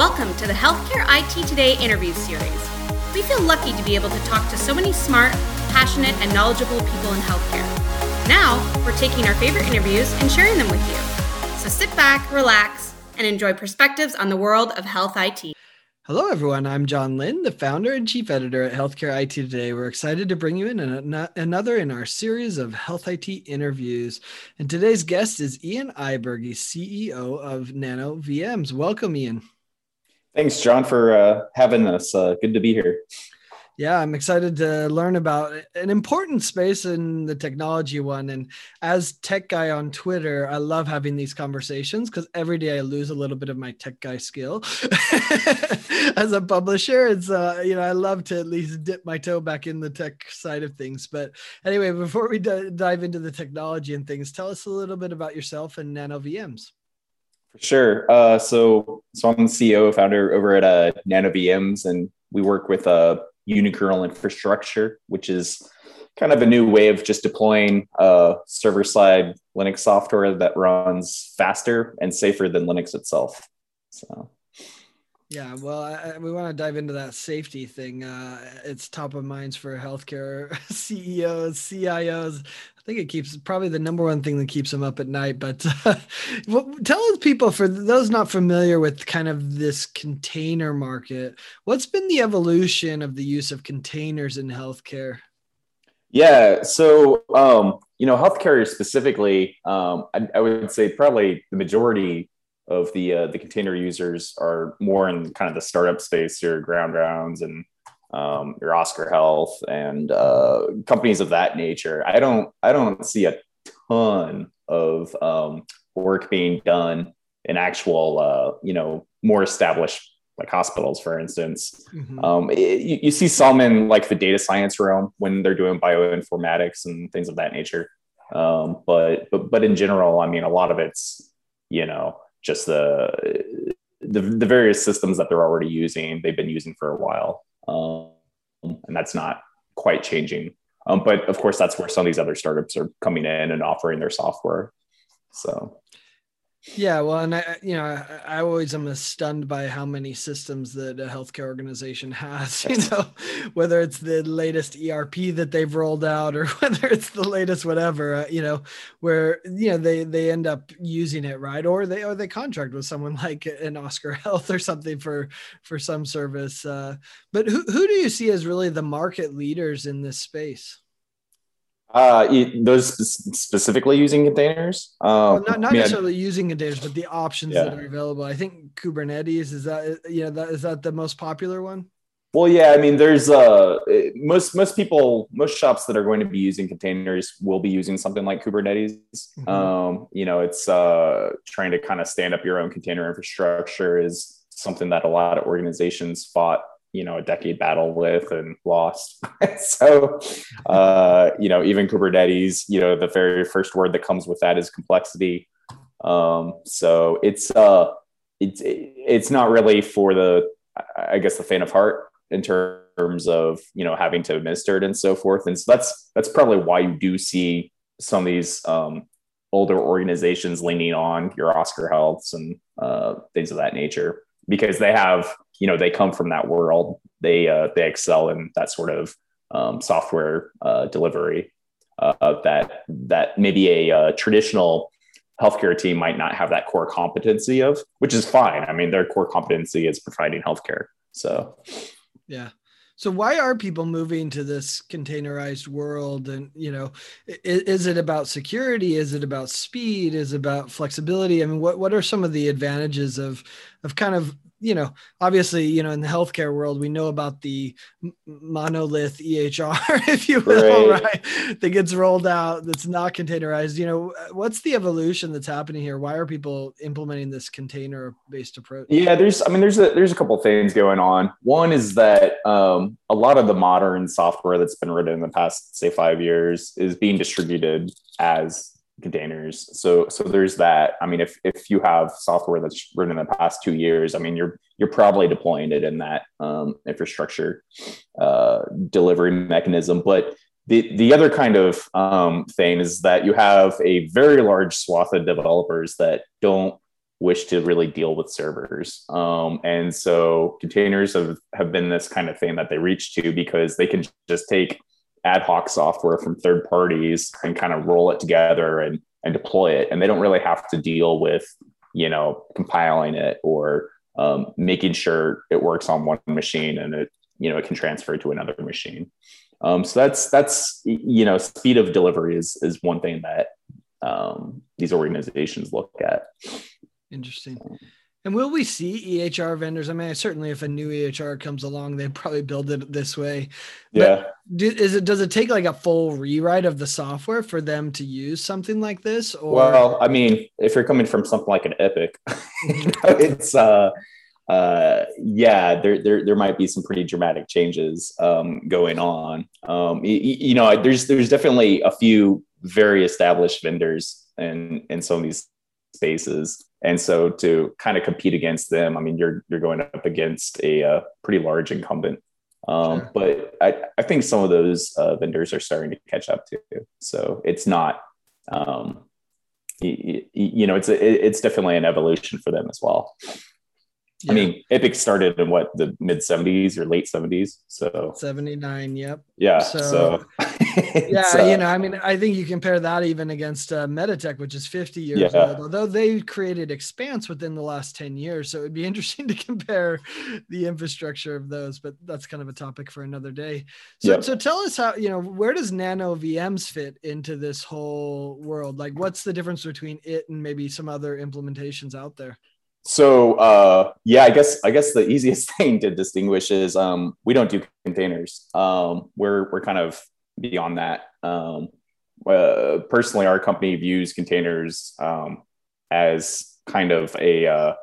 Welcome to the Healthcare IT Today interview series. We feel lucky to be able to talk to so many smart, passionate, and knowledgeable people in healthcare. Now, we're taking our favorite interviews and sharing them with you. So sit back, relax, and enjoy perspectives on the world of health IT. Hello, everyone. I'm John Lynn, the founder and chief editor at Healthcare IT Today. We're excited to bring you in another in our series of health IT interviews. And today's guest is Ian Eyberg, CEO of Nano VMs. Welcome, Ian. Thanks, John, for uh, having us. Uh, good to be here. Yeah, I'm excited to learn about an important space in the technology one. And as tech guy on Twitter, I love having these conversations because every day I lose a little bit of my tech guy skill. as a publisher, it's uh, you know I love to at least dip my toe back in the tech side of things. But anyway, before we d- dive into the technology and things, tell us a little bit about yourself and Nano VMs. For sure. Uh, so, so I'm the CEO, founder over at uh, Nano VMs, and we work with uh, unikernel infrastructure, which is kind of a new way of just deploying uh, server side Linux software that runs faster and safer than Linux itself. So. Yeah, well, I, we want to dive into that safety thing. Uh, it's top of minds for healthcare CEOs, CIOs. I think it keeps probably the number one thing that keeps them up at night. But uh, tell people, for those not familiar with kind of this container market, what's been the evolution of the use of containers in healthcare? Yeah, so um, you know, healthcare specifically, um, I, I would say probably the majority of the uh, the container users are more in kind of the startup space, your Grand Rounds and um, your Oscar Health and uh, companies of that nature. I don't I don't see a ton of um, work being done in actual uh, you know more established like hospitals, for instance. Mm-hmm. Um, it, you, you, see some in like the data science realm when they're doing bioinformatics and things of that nature. Um, but but but in general, I mean, a lot of it's you know just the, the the various systems that they're already using they've been using for a while um, and that's not quite changing. Um, but of course that's where some of these other startups are coming in and offering their software. So yeah, well, and I, you know, I, I, always am stunned by how many systems that a healthcare organization has. You know, whether it's the latest ERP that they've rolled out or whether it's the latest whatever. Uh, you know, where you know they they end up using it right, or they or they contract with someone like an Oscar Health or something for for some service. Uh, but who who do you see as really the market leaders in this space? Uh, those specifically using containers. Um, well, not not necessarily using containers, but the options yeah. that are available. I think Kubernetes is that yeah that is that the most popular one. Well, yeah, I mean, there's uh most most people most shops that are going to be using containers will be using something like Kubernetes. Mm-hmm. Um, you know, it's uh trying to kind of stand up your own container infrastructure is something that a lot of organizations fought you know a decade battle with and lost. So uh, you know even kubernetes you know the very first word that comes with that is complexity. Um, so it's uh it's it's not really for the i guess the fan of heart in terms of you know having to administer it and so forth. And so that's that's probably why you do see some of these um, older organizations leaning on your oscar healths and uh, things of that nature because they have you know they come from that world. They uh, they excel in that sort of um, software uh, delivery uh, that that maybe a, a, uh, traditional healthcare team might not have that core competency of which is fine. I mean their core competency is providing healthcare. So yeah so why are people moving to this containerized world? And you know, is, is, it about security? Is it about speed? Is it about flexibility? I mean, what what are some of the advantages of of kind of you know, obviously, you know, in the healthcare world, we know about the monolith EHR, if you will, right. right? That gets rolled out, that's not containerized. You know, what's the evolution that's happening here? Why are people implementing this container-based approach? Yeah, there's, I mean, there's a there's a couple things going on. One is that um, a lot of the modern software that's been written in the past, say, five years, is being distributed as containers. So so there's that. I mean, if if you have software that's written in the past two years, I mean, you're you're probably deploying it in that um, infrastructure uh, delivery mechanism. But the the other kind of um, thing is that you have a very large swath of developers that don't wish to really deal with servers. Um, and so containers have, have been this kind of thing that they reach to because they can just take ad hoc software from third parties and kind of roll it together and, and deploy it. And they don't really have to deal with, you know, compiling it or um, making sure it works on one machine and it, you know, it can transfer to another machine. Um, so that's that's you know speed of delivery is is one thing that um, these organizations look at. Interesting. And will we see EHR vendors? I mean, certainly if a new EHR comes along, they probably build it this way. Yeah. Do, is it does it take like a full rewrite of the software for them to use something like this? Or well, I mean, if you're coming from something like an Epic, it's uh uh, yeah, there, there there might be some pretty dramatic changes um, going on. Um, you, you, know, there's there's definitely a few very established vendors in in some of these spaces, and so to kind of compete against them, I mean, you're you're going up against a, uh, pretty large incumbent. Um, sure. But I, I think some of those uh, vendors are starting to catch up too. So it's not, um, you, you know, it's a, it's definitely an evolution for them as well. Yeah. I mean, Epic started in what the mid 70s or late 70s. So 79, yep. Yeah. So, so yeah, uh, you know, I mean, I think you compare that even against uh, Meditech, which is 50 years yeah. old, although they created Expanse within the last 10 years. So it would be interesting to compare the infrastructure of those, but that's kind of a topic for another day. So, yep. so tell us how, you know, where does nano VMs fit into this whole world? Like, what's the difference between it and maybe some other implementations out there? So uh, yeah, I guess I guess the easiest thing to distinguish is um, we don't do containers. Um, we're we're kind of beyond that. Um, uh, personally, our company views containers um, as kind of a uh,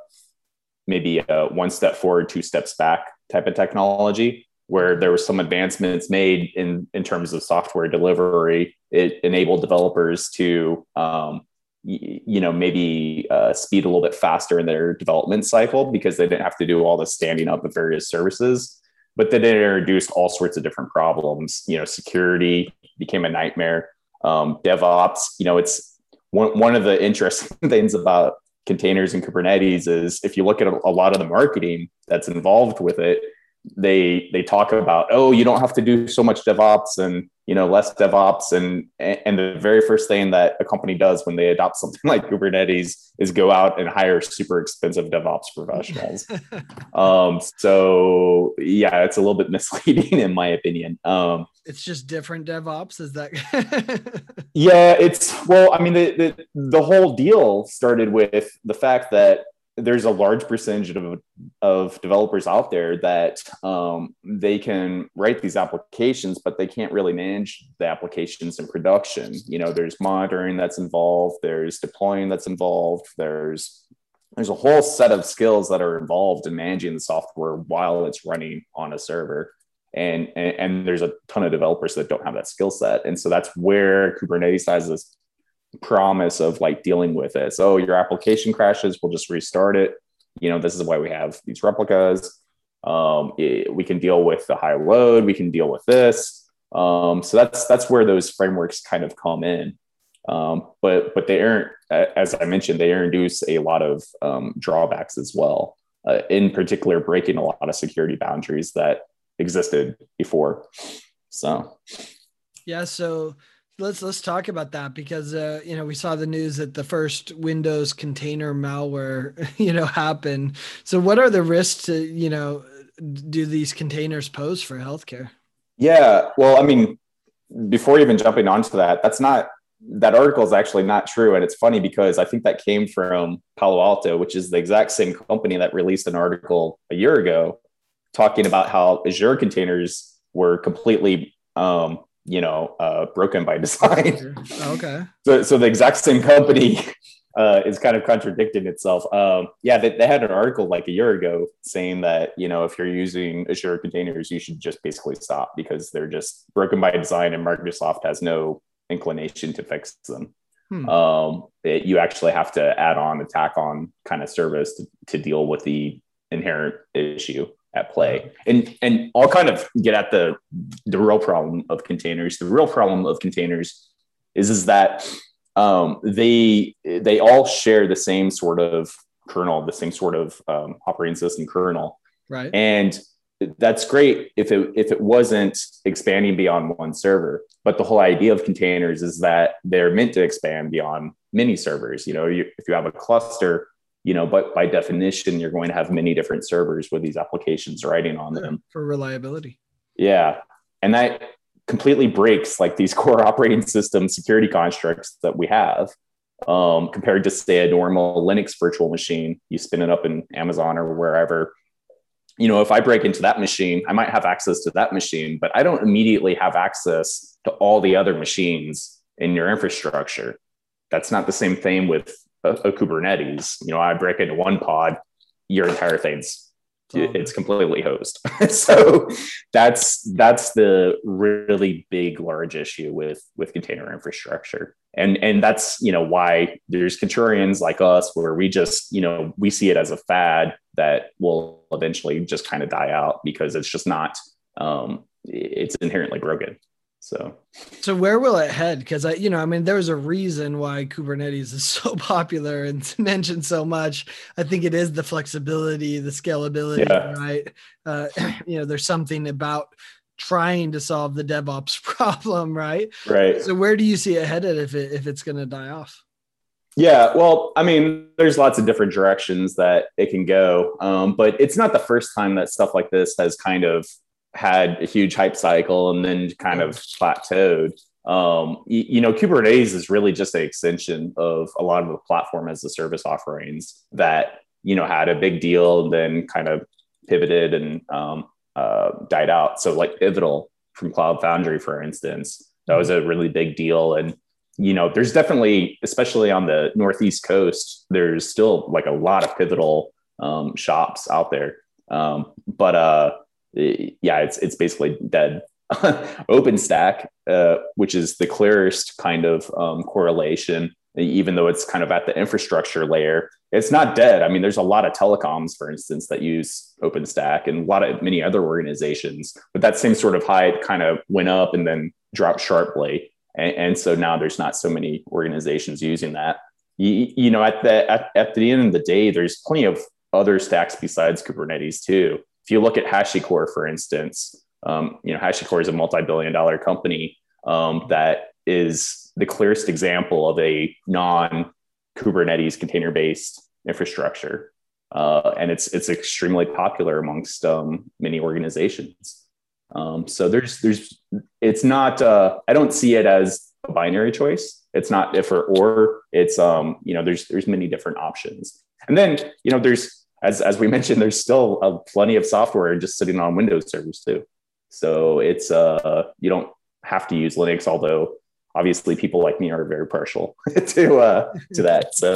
maybe a one step forward, two steps back type of technology, where there were some advancements made in in terms of software delivery. It enabled developers to um, you know maybe uh, speed a little bit faster in their development cycle because they didn't have to do all the standing up of various services. But then it introduced all sorts of different problems. You know security became a nightmare. Um, devops you know it's one, one of the interesting things about containers and kubernetes is if you look at a, a lot of the marketing that's involved with it they they talk about oh you don't have to do so much devops and you know less devops. And and the very first thing that a company does when they adopt something like kubernetes is go out and hire super expensive devops professionals. Um, so yeah it's a little bit misleading in my opinion. Um, it's just different devops is that yeah it's well i mean the, the the whole deal started with the fact that there's a large percentage of, of developers out there that um, they can write these applications, but they can't really manage the applications in production. You know, there's monitoring that's involved, there's deploying that's involved, there's there's a whole set of skills that are involved in managing the software while it's running on a server. And, and, and there's a ton of developers that don't have that skill set. And so that's where Kubernetes has this promise of like dealing with it. So your application crashes, we'll just restart it. You know, this is why we have these replicas. Um, it, we can deal with the high load. We can deal with this. Um, so that's that's where those frameworks kind of come in. Um, but but they aren't, as I mentioned, they introduce a lot of um, drawbacks as well. Uh, in particular, breaking a lot of security boundaries that existed before. So, yeah. So let's let's talk about that because uh, you know we saw the news that the first Windows container malware you know happened. So what are the risks to you know do these containers pose for healthcare? Yeah, well, I mean, before even jumping onto that, that's not that article is actually not true, and it's funny because I think that came from Palo Alto, which is the exact same company that released an article a year ago talking about how Azure containers were completely um, you know, uh, broken by design. okay. so, so the exact same company uh, is kind of contradicting itself. Um, yeah, they, they had an article like a year ago saying that, you know, if you're using Azure containers, you should just basically stop because they're just broken by design and Microsoft has no inclination to fix them. Hmm. Um, it, you actually have to add on, attack on kind of service to, to deal with the inherent issue at play. And and I'll kind of get at the the real problem of containers. The real problem of containers is is that um, they they all share the same sort of kernel, the same sort of um, operating system kernel. Right. And that's great if it if it wasn't expanding beyond one server. But the whole idea of containers is that they're meant to expand beyond many servers. You know, you, if you have a cluster, you know, but by definition, you're going to have many different servers with these applications writing on them for reliability. Yeah, and that completely breaks like these core operating system security constructs that we have um, compared to say a normal Linux virtual machine. You spin it up in Amazon or wherever you know, if I break into that machine, I might have access to that machine, but I don't immediately have access to all the other machines in your infrastructure. That's not the same thing with a, a Kubernetes. You know, I break into one pod, your entire thing's it's completely host. so that's that's the really big large issue with with container infrastructure. And and that's, you know, why there's contrarians like us where we just, you know, we see it as a fad that will eventually just kind of die out because it's just not um, it's inherently broken so so where will it head? Because i you know i mean there's a reason why kubernetes is so popular and mentioned so much. I think it is the flexibility the scalability yeah. right? Uh, you know there's something about trying to solve the devops problem right? Right. So where do you see it headed if it if it's going to die off? Yeah, well, I mean, there's lots of different directions that it can go, um, but it's not the first time that stuff like this has kind of had a huge hype cycle and then kind of plateaued. Um, you, you, know, Kubernetes is really just an extension of a lot of the platform as a service offerings that you know had a big deal and then kind of pivoted and um, uh, died out. So, like Pivotal from Cloud Foundry, for instance, that was a really big deal and you know, there's definitely, especially on the Northeast coast, there's still like a lot of pivotal um, shops out there. Um, but uh, yeah, it's it's basically dead. OpenStack, uh, which is the clearest kind of um, correlation, even though it's kind of at the infrastructure layer, it's not dead. I mean, there's a lot of telecoms, for instance, that use OpenStack and a lot of many other organizations, but that same sort of height kind of went up and then dropped sharply and, and so now there's not so many organizations using that you, you know at the at, at the end of the day there's plenty of other stacks besides kubernetes too if you look at hashicorp for instance um, you know hashicorp is a multi-billion dollar company um, that is the clearest example of a non kubernetes container based infrastructure uh, and it's it's extremely popular amongst um, many organizations um, so there's there's it's not uh, I don't see it as a binary choice. It's not if or or. It's um you know there's there's many different options. And then you know there's as as we mentioned there's still a, plenty of software just sitting on Windows servers too. So it's uh you don't have to use Linux, although obviously people like me are very partial to uh to that. So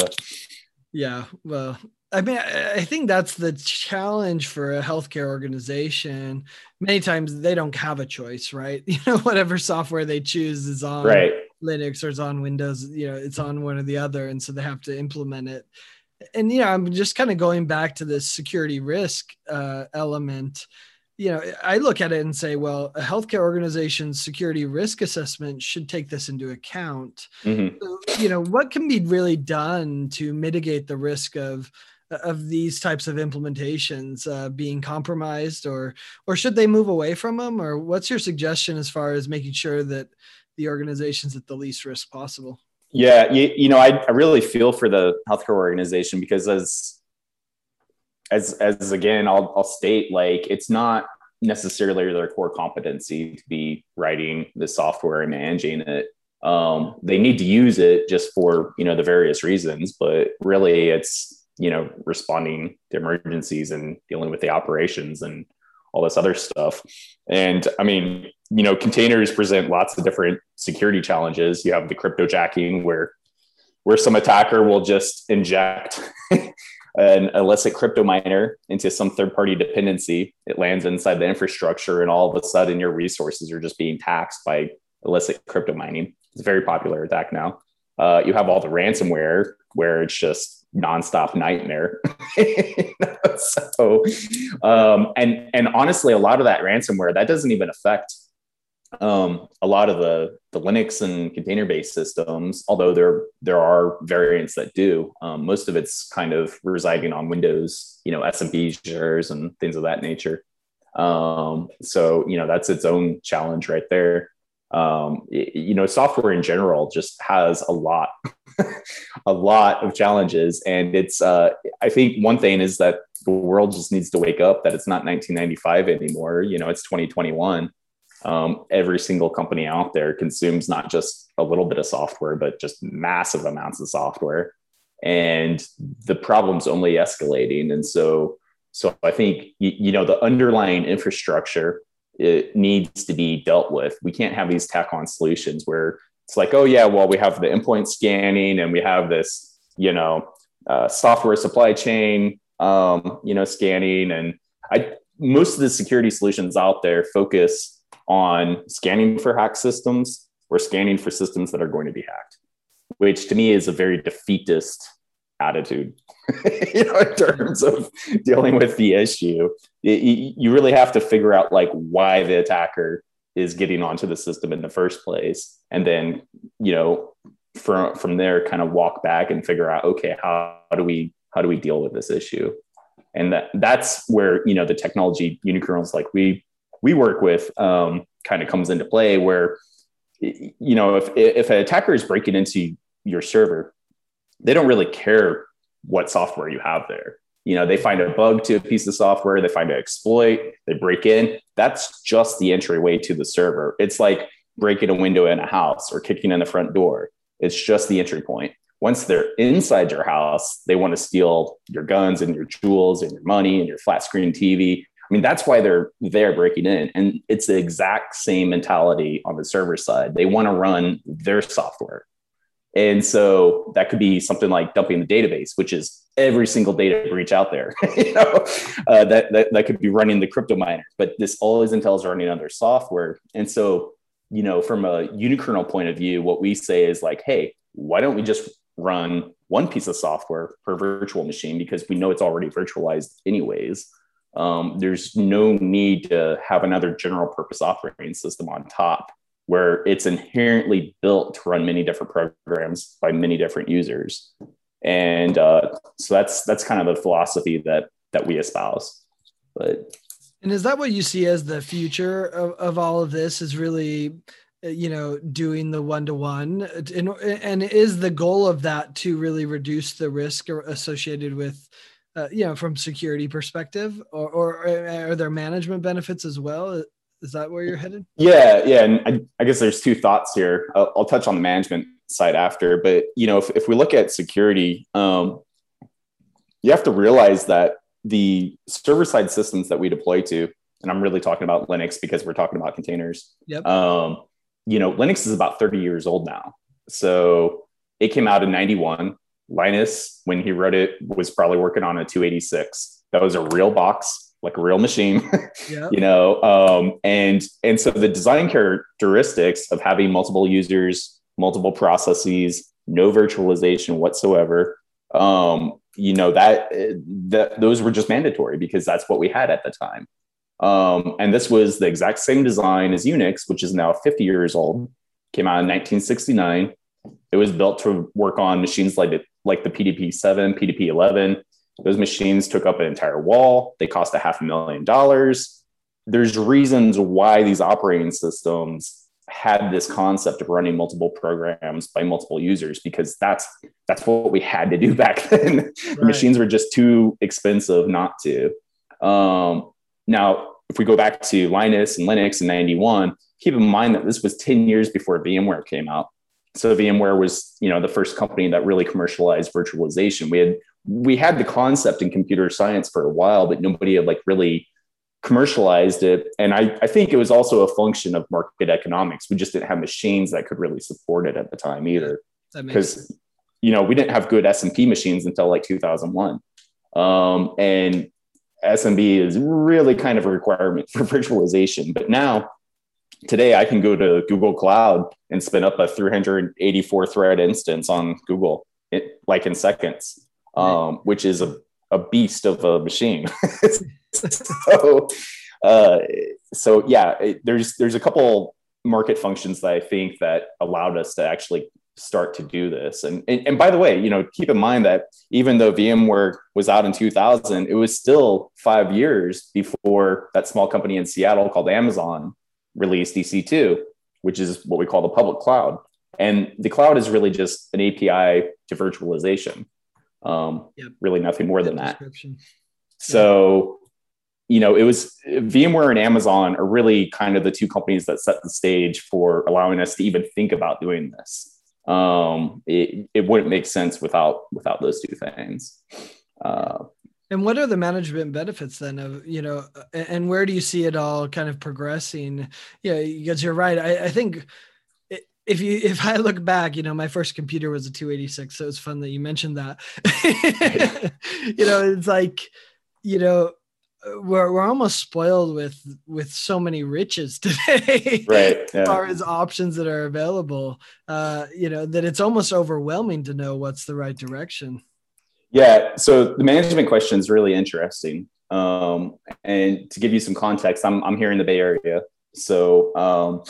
yeah, well, I mean, I think that's the challenge for a healthcare organization. Many times they don't have a choice, right? You know, whatever software they choose is on right. Linux or is on Windows, you know, it's on one or the other. And so they have to implement it. And, you know, I'm just kind of going back to this security risk uh, element. You know, I look at it and say, well, a healthcare organization's security risk assessment should take this into account. Mm-hmm. So, you know, what can be really done to mitigate the risk of, of these types of implementations uh, being compromised or or should they move away from them or what's your suggestion as far as making sure that the organization's at the least risk possible yeah you, you know I, I really feel for the healthcare organization because as as as again I'll, I'll state like it's not necessarily their core competency to be writing the software and managing it. Um, they need to use it just for you know the various reasons but really it's you know responding to emergencies and dealing with the operations and all this other stuff. And i mean you know containers present lots of different security challenges. You have the cryptojacking where where some attacker will just inject an illicit crypto miner into some third party dependency. It lands inside the infrastructure and all of a sudden your resources are just being taxed by illicit crypto mining. It's a very popular attack now. Uh, you have all the ransomware where it's just nonstop nightmare. so, um, and and honestly, a lot of that ransomware that doesn't even affect um, a lot of the the Linux and container based systems, although there there are variants that do, um, most of it's kind of residing on Windows, you know, SMB shares and things of that nature. Um, so you know that's its own challenge right there. Um, it, you know, software in general just has a lot, a lot of challenges, and it's. Uh, I think one thing is that the world just needs to wake up that it's not 1995 anymore. You know, it's 2021 um, every single company out there consumes not just a little bit of software, but just massive amounts of software. And the problem's only escalating. And so, so I think, you, know, the underlying infrastructure it needs to be dealt with. We can't have these tack on solutions where it's like, oh, yeah, well, we have the endpoint scanning and we have this, you know, uh, software supply chain, um, you know, scanning. And I, most of the security solutions out there focus on scanning for hack systems or scanning for systems that are going to be hacked, which to me is a very defeatist attitude. you know, in terms of dealing with the issue, it, you really have to figure out like why the attacker is getting onto the system in the first place, and then you know from from there kind of walk back and figure out okay how, how do we how do we deal with this issue and that that's where you know the technology unikernels like we we work with um, kind of comes into play where you know if if an attacker is breaking into your server they don't really care what software you have there. You know they find a bug to a piece of software they find an exploit they break in. That's just the entryway to the server. It's like breaking a window in a house or kicking in the front door. It's just the entry point. Once they're inside your house they want to steal your guns and your jewels and your money and your flat screen tv I mean, that's why they're there breaking in. And it's the exact same mentality on the server side. They want to run their software. And so that could be something like dumping the database, which is every single data breach out there. you know, uh, that, that that could be running the crypto miner, but this always is running on their software. And so, you know, from a unikernel point of view, what we say is like, hey, why don't we just run one piece of software per virtual machine because we know it's already virtualized anyways um, there's no need to have another general purpose operating system on top where it's inherently built to run many different programs by many different users. And uh, so that's that's kind of the philosophy that that we espouse. But and is that what you see as the future of, of all of this is really you know doing the one to one and and is the goal of that to really reduce the risk associated with uh, you know, from security perspective, or, or are there management benefits as well? Is that where you're headed? Yeah, yeah, and I, I guess there's two thoughts here. I'll, I'll, touch on the management side after, but you know, if, if we look at security, um, you have to realize that the server side systems that we deploy to, and I'm really talking about Linux because we're talking about containers. Yep. Um, you know, Linux is about 30 years old now, so it came out in 91 Linus, when he wrote it, was probably working on a 286. That was a real box, like a real machine, you know. Um, and and so the design characteristics of having multiple users, multiple processes, no virtualization whatsoever, um, you know that that those were just mandatory because that's what we had at the time. Um, and this was the exact same design as Unix, which is now 50 years old. Came out in 1969. It was built to work on machines like the, like the PDP 7, PDP 11. Those machines took up an entire wall. They cost a half a million dollars. There's reasons why these operating systems had this concept of running multiple programs by multiple users because that's that's what we had to do back then. Right. the machines were just too expensive not to. Um, now, if we go back to Linus and Linux in 91, keep in mind that this was 10 years before VMware came out so VMware was, you know, the first company that really commercialized virtualization. We had we had the concept in computer science for a while, but nobody had like really commercialized it. And I, I think it was also a function of market economics. We just didn't have machines that could really support it at the time either. Because you know, we didn't have good SMP machines until like 2001. Um, and SMP is really kind of a requirement for virtualization. But now today I can go to Google Cloud and spin up a 384 thread instance on Google, it, like in seconds, um, which is a, a beast of a machine. so, uh, so yeah, it, there's there's a couple market functions that I think that allowed us to actually start to do this. And, and, and by the way, you know, keep in mind that even though VMware was out in 2000, it was still five years before that small company in Seattle called Amazon released EC2, which is what we call the public cloud. And the cloud is really just an API to virtualization. Um, yep. Really nothing more than that. So, you know, it was VMware and Amazon are really kind of the two companies that set the stage for allowing us to even think about doing this um, it, it wouldn't make sense without without those two things. Uh, and what are the management benefits then of you know, and where do you see it all kind of progressing? Yeah, because you're right. I, I think if you if I look back, you know, my first computer was a 286, so it's fun that you mentioned that. you know, it's like, you know, we're, we're almost spoiled with with so many riches today right yeah. as far as options that are available uh you know that it's almost overwhelming to know what's the right direction yeah so the management question is really interesting um and to give you some context i'm, I'm here in the bay area so um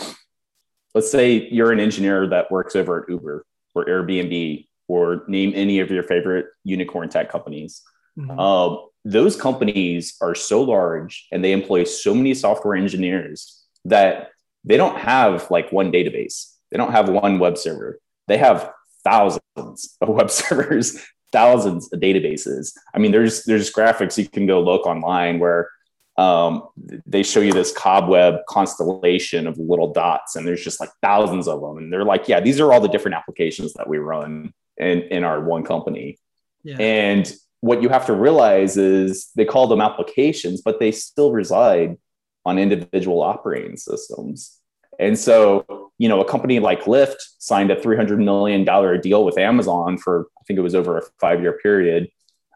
let's say you're an engineer that works over at uber or airbnb or name any of your favorite unicorn tech companies mm-hmm. um those companies are so large and they employ so many software engineers that they don't have like one database. They don't have one web server. They have thousands of web servers, thousands of databases. I mean, there's there's graphics you can go look online where um, they show you this cobweb constellation of little dots, and there's just like thousands of them. And they're like, yeah, these are all the different applications that we run in in our one company. Yeah. And what you have to realize is they call them applications, but they still reside on individual operating systems. And so, you know, a company like Lyft signed a $300 million deal with Amazon for, I think it was over a five year period.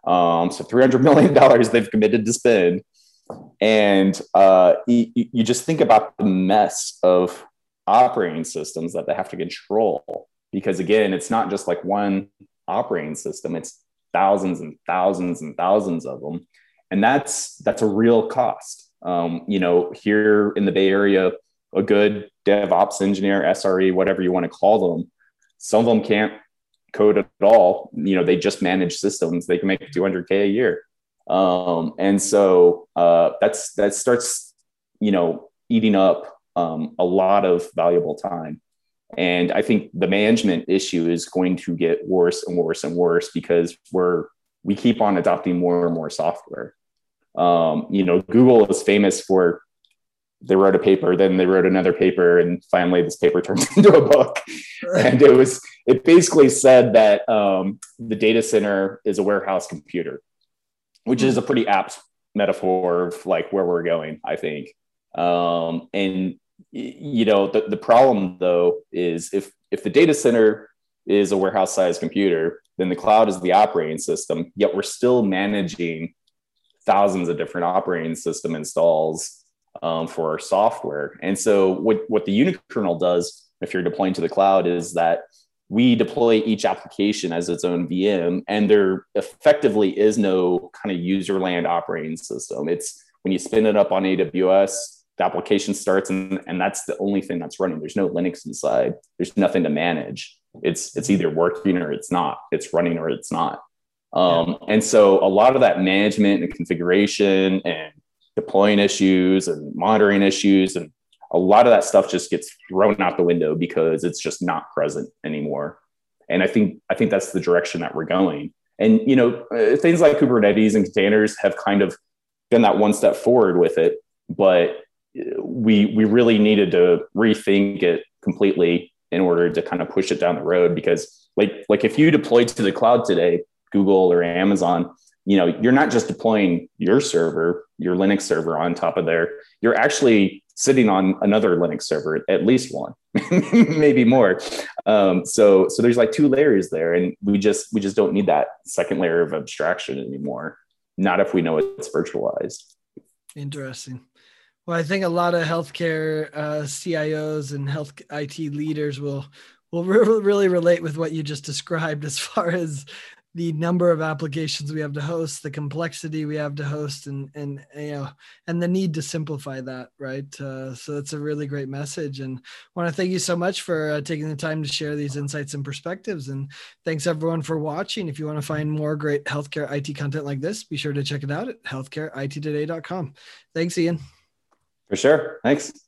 Um, so $300 million they've committed to spend. And uh, you, you just think about the mess of operating systems that they have to control. Because again, it's not just like one operating system, it's thousands and thousands and thousands of them and that's that's a real cost um, you know here in the bay area a good devops engineer sre whatever you want to call them some of them can't code at all. You know they just manage systems. They can make 200k a year. Um, and so uh, that's that starts you know eating up um, a lot of valuable time. And I think the management issue is going to get worse and worse and worse because we're we keep on adopting more and more software. Um, you know, Google is famous for they wrote a paper, then they wrote another paper, and finally this paper turned into a book. Right. And it was it basically said that um, the data center is a warehouse computer, which is a pretty apt metaphor of like where we're going, I think. Um, and you know the, the problem though is if if the data center is a warehouse sized computer then the cloud is the operating system yet we're still managing thousands of different operating system installs um, for our software. And so what, what the unikernel does if you're deploying to the cloud is that we deploy each application as its own VM, and there effectively is no kind of user land operating system. It's when you spin it up on AWS, the application starts and, and that's the only thing that's running. There's no linux inside. There's nothing to manage. It's it's either working or it's not. It's running or it's not. Um, and so a lot of that management and configuration and deploying issues and monitoring issues and a lot of that stuff just gets thrown out the window because it's just not present anymore. And i think i think that's the direction that we're going. And you know uh, things like kubernetes and containers have kind of been that one step forward with it but we we really needed to rethink it completely in order to kind of push it down the road because like like if you deploy to the cloud today google or amazon you know you're not just deploying your server your linux server on top of there. You're actually sitting on another linux server at least one maybe more. Um, so so there's like two layers there and we just we just don't need that second layer of abstraction anymore not if we know it's virtualized. Interesting. Well, I think a lot of healthcare uh, CIOs and health IT leaders will will re- really relate with what you just described as far as the number of applications we have to host, the complexity we have to host, and and you know, and the need to simplify that, right? Uh, so that's a really great message, and want to thank you so much for uh, taking the time to share these insights and perspectives. And thanks everyone for watching. If you want to find more great healthcare IT content like this, be sure to check it out at healthcareittoday.com. Thanks, Ian. For sure. Thanks.